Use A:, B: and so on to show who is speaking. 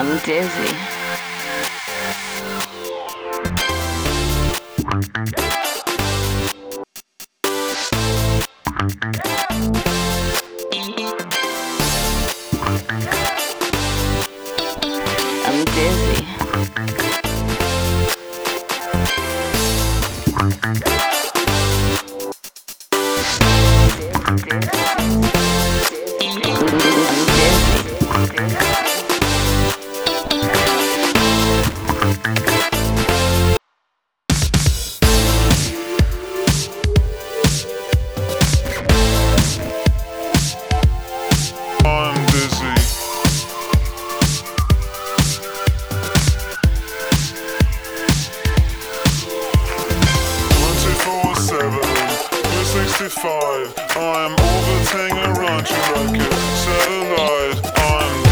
A: I'm dizzy. I'm dizzy.
B: Dizzy. Dizzy. Five. I'm all the Tangeranga record satellite. I'm